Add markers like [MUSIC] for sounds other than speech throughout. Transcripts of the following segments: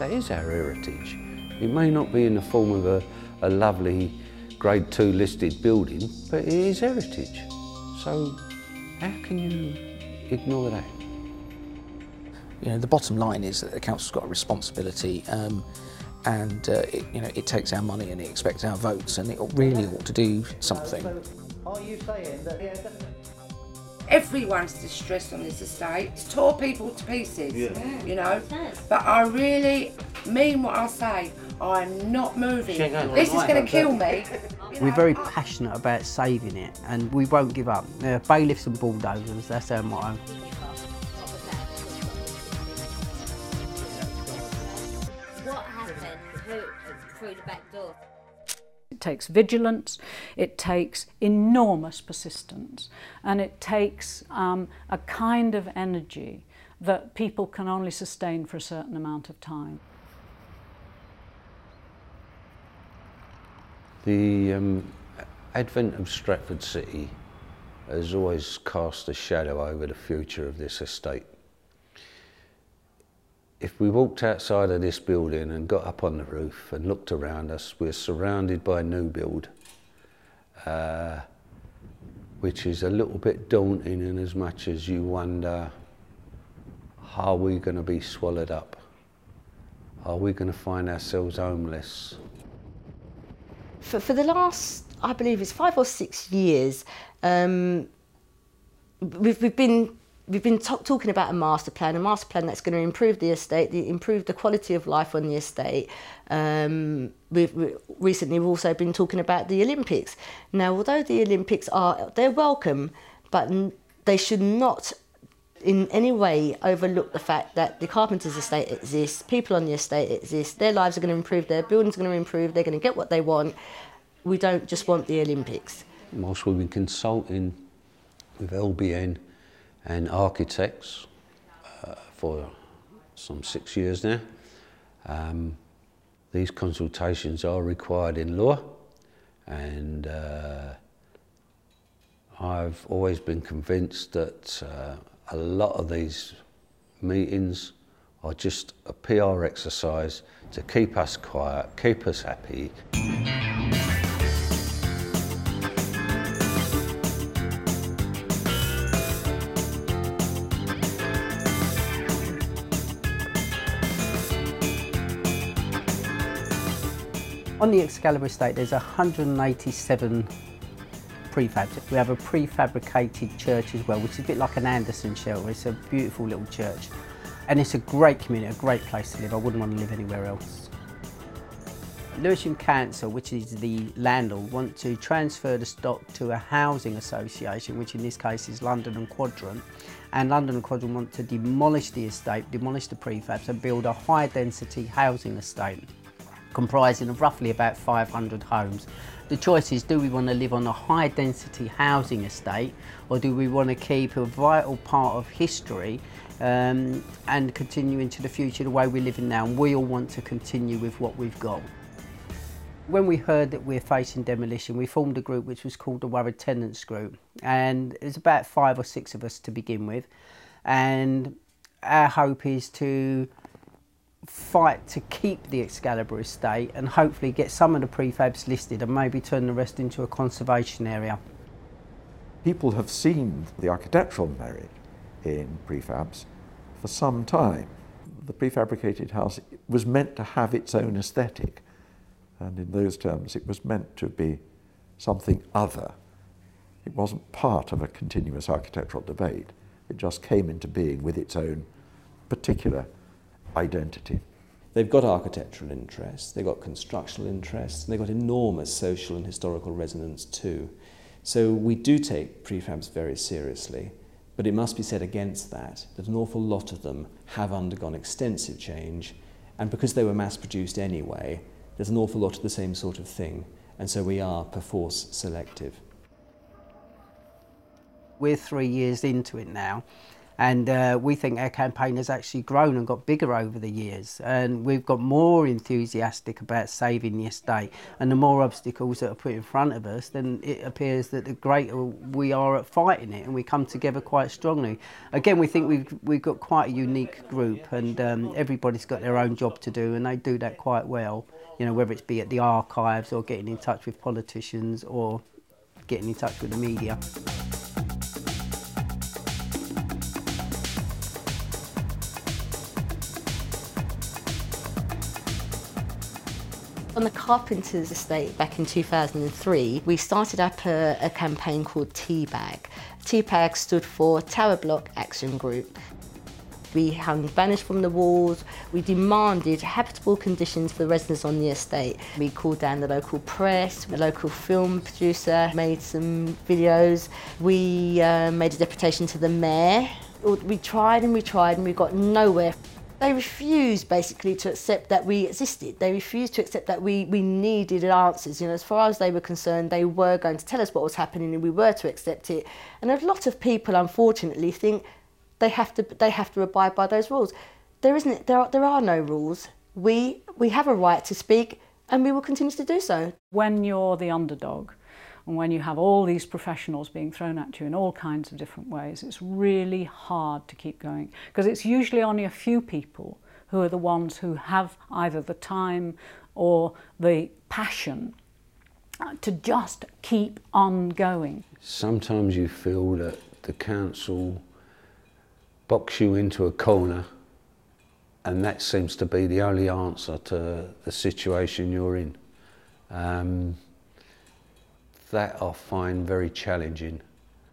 That is our heritage. It may not be in the form of a, a lovely grade two listed building, but it is heritage. So how can you ignore that? You know, the bottom line is that the council's got a responsibility um, and uh, it, you know, it takes our money and it expects our votes and it really ought to do something. Are you saying that? Yeah, definitely. Everyone's distressed on this estate. It's tore people to pieces, Yeah. you know. But I really mean what I say. I'm not moving. This is going to kill me. [LAUGHS] We're very passionate about saving it and we won't give up. Uh, bailiffs and bulldozers, that's our motto. What happened through, through the back door? It takes vigilance, it takes enormous persistence, and it takes um, a kind of energy that people can only sustain for a certain amount of time. The um, advent of Stratford City has always cast a shadow over the future of this estate. If we walked outside of this building and got up on the roof and looked around us, we're surrounded by new build, uh, which is a little bit daunting in as much as you wonder, are we going to be swallowed up? Are we going to find ourselves homeless? for, for the last, I believe it's five or six years, um, we've, we've been we've been ta- talking about a master plan, a master plan that's going to improve the estate, the, improve the quality of life on the estate. Um, we've we, recently we've also been talking about the Olympics. Now, although the Olympics are they're welcome, but they should not in any way overlook the fact that the carpenters estate exists, people on the estate exist, their lives are going to improve, their buildings are going to improve, they're going to get what they want. We don't just want the Olympics. whilst we've been consulting with LBN and architects uh, for some six years now, um, these consultations are required in law, and uh, I've always been convinced that uh, a lot of these meetings are just a PR exercise to keep us quiet, keep us happy, On the Excalibur estate, there's 187 prefabs. We have a prefabricated church as well, which is a bit like an Anderson shell. It's a beautiful little church. And it's a great community, a great place to live. I wouldn't want to live anywhere else. Lewisham Council, which is the landlord, want to transfer the stock to a housing association, which in this case is London and Quadrant. And London and Quadrant want to demolish the estate, demolish the prefabs and build a high density housing estate comprising of roughly about 500 homes. The choice is do we want to live on a high density housing estate or do we want to keep a vital part of history um, and continue into the future the way we're living now and we all want to continue with what we've got. When we heard that we're facing demolition, we formed a group which was called the Worried Tenants Group, and was about five or six of us to begin with. And our hope is to fight to keep the Excalibur estate and hopefully get some of the prefabs listed and maybe turn the rest into a conservation area. People have seen the architectural merit in prefabs for some time. The prefabricated house was meant to have its own aesthetic, and in those terms, it was meant to be something other. It wasn't part of a continuous architectural debate, it just came into being with its own particular identity. They've got architectural interests, they've got constructional interests, and they've got enormous social and historical resonance too. So we do take prefabs very seriously, but it must be said against that that an awful lot of them have undergone extensive change, and because they were mass produced anyway, there's an awful lot of the same sort of thing, and so we are perforce selective. We're three years into it now And uh, we think our campaign has actually grown and got bigger over the years. And we've got more enthusiastic about saving the estate. And the more obstacles that are put in front of us, then it appears that the greater we are at fighting it and we come together quite strongly. Again, we think we've, we've got quite a unique group and um, everybody's got their own job to do and they do that quite well. You know, whether it's be at the archives or getting in touch with politicians or getting in touch with the media. On the Carpenters estate back in 2003, we started up a, a campaign called TBAG. TBAG stood for Tower Block Action Group. We hung banners from the walls. We demanded habitable conditions for the residents on the estate. We called down the local press, the local film producer made some videos. We uh, made a deputation to the mayor. We tried and we tried and we got nowhere. They refused basically to accept that we existed. They refused to accept that we, we needed answers. You know, as far as they were concerned, they were going to tell us what was happening and we were to accept it. And a lot of people, unfortunately, think they have to they have to abide by those rules. There isn't there are, there are no rules. We we have a right to speak and we will continue to do so. When you're the underdog, and when you have all these professionals being thrown at you in all kinds of different ways, it's really hard to keep going because it's usually only a few people who are the ones who have either the time or the passion uh, to just keep on going. Sometimes you feel that the council box you into a corner and that seems to be the only answer to the situation you're in. Um, that I find very challenging.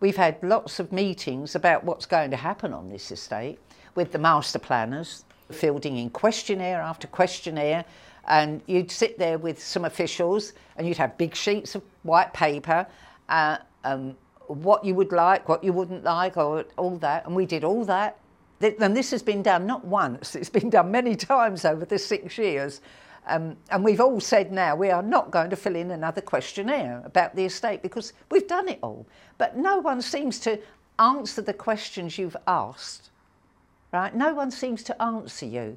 We've had lots of meetings about what's going to happen on this estate with the master planners, fielding in questionnaire after questionnaire, and you'd sit there with some officials and you'd have big sheets of white paper, uh, um, what you would like, what you wouldn't like, or all that, and we did all that. And this has been done not once, it's been done many [LAUGHS] times over the six years. Um, and we've all said now we are not going to fill in another questionnaire about the estate because we've done it all. But no one seems to answer the questions you've asked, right? No one seems to answer you.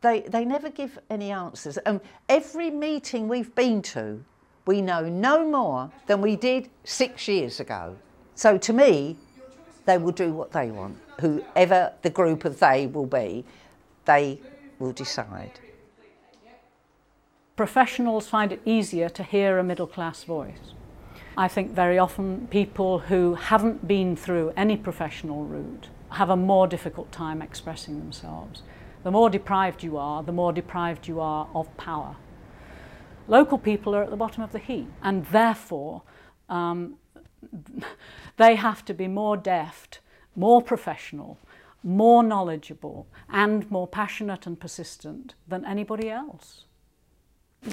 They, they never give any answers. And every meeting we've been to, we know no more than we did six years ago. So to me, they will do what they want. Whoever the group of they will be, they will decide professionals find it easier to hear a middle class voice. I think very often people who haven't been through any professional route have a more difficult time expressing themselves. The more deprived you are, the more deprived you are of power. Local people are at the bottom of the heap and therefore um, [LAUGHS] they have to be more deft, more professional, more knowledgeable and more passionate and persistent than anybody else.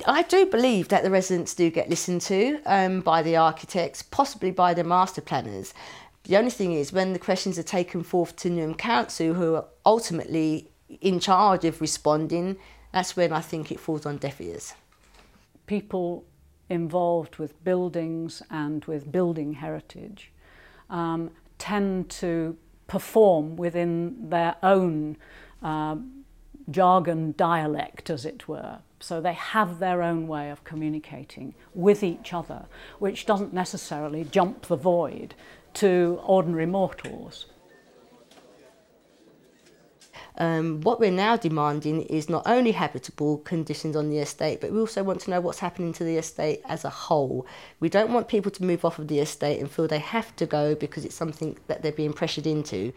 I do believe that the residents do get listened to um, by the architects, possibly by the master planners. The only thing is, when the questions are taken forth to Newham Council, who are ultimately in charge of responding, that's when I think it falls on deaf ears. People involved with buildings and with building heritage um, tend to perform within their own uh, jargon dialect, as it were. So they have their own way of communicating with each other, which doesn't necessarily jump the void to ordinary mortals. Um, what we're now demanding is not only habitable conditions on the estate, but we also want to know what's happening to the estate as a whole. We don't want people to move off of the estate and feel they have to go because it's something that they're being pressured into.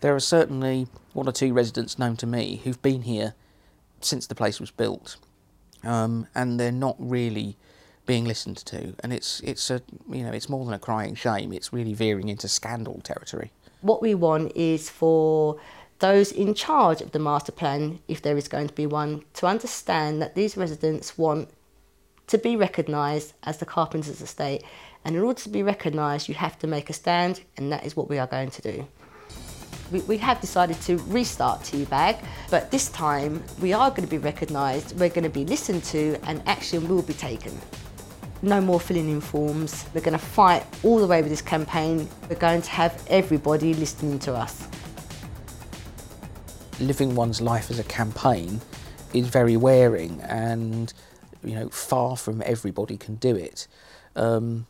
There are certainly one or two residents known to me who've been here since the place was built, um, and they're not really being listened to. And it's it's a you know it's more than a crying shame. It's really veering into scandal territory. What we want is for those in charge of the master plan, if there is going to be one, to understand that these residents want to be recognised as the Carpenter's Estate. And in order to be recognised, you have to make a stand, and that is what we are going to do. We, we have decided to restart TBAG, but this time we are going to be recognised, we're going to be listened to, and action will be taken. no more filling in forms. We're going to fight all the way with this campaign. We're going to have everybody listening to us. Living one's life as a campaign is very wearing and you know far from everybody can do it. Um,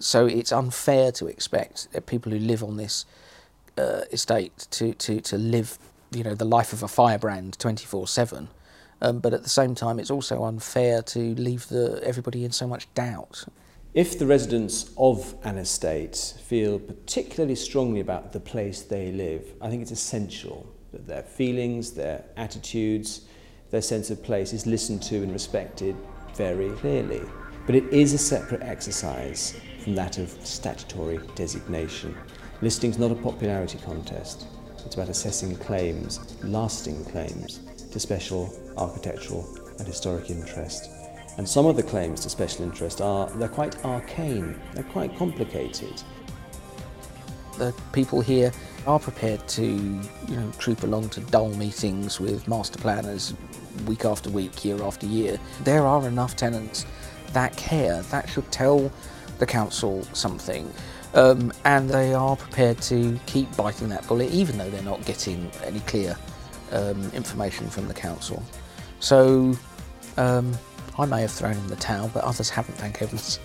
so it's unfair to expect that people who live on this uh, estate to, to, to live you know the life of a firebrand 24 7 um, but at the same time it's also unfair to leave the, everybody in so much doubt. If the residents of an estate feel particularly strongly about the place they live i think it's essential that their feelings their attitudes their sense of place is listened to and respected very clearly. But it is a separate exercise from that of statutory designation listing is not a popularity contest it's about assessing claims, lasting claims, to special architectural and historic interest. And some of the claims to special interest are, they're quite arcane, they're quite complicated. The people here are prepared to, you know, troop along to dull meetings with master planners week after week, year after year. There are enough tenants that care, that should tell the council something. Um, and they are prepared to keep biting that bullet, even though they're not getting any clear um, information from the council. So um, I may have thrown in the towel, but others haven't, thank heavens.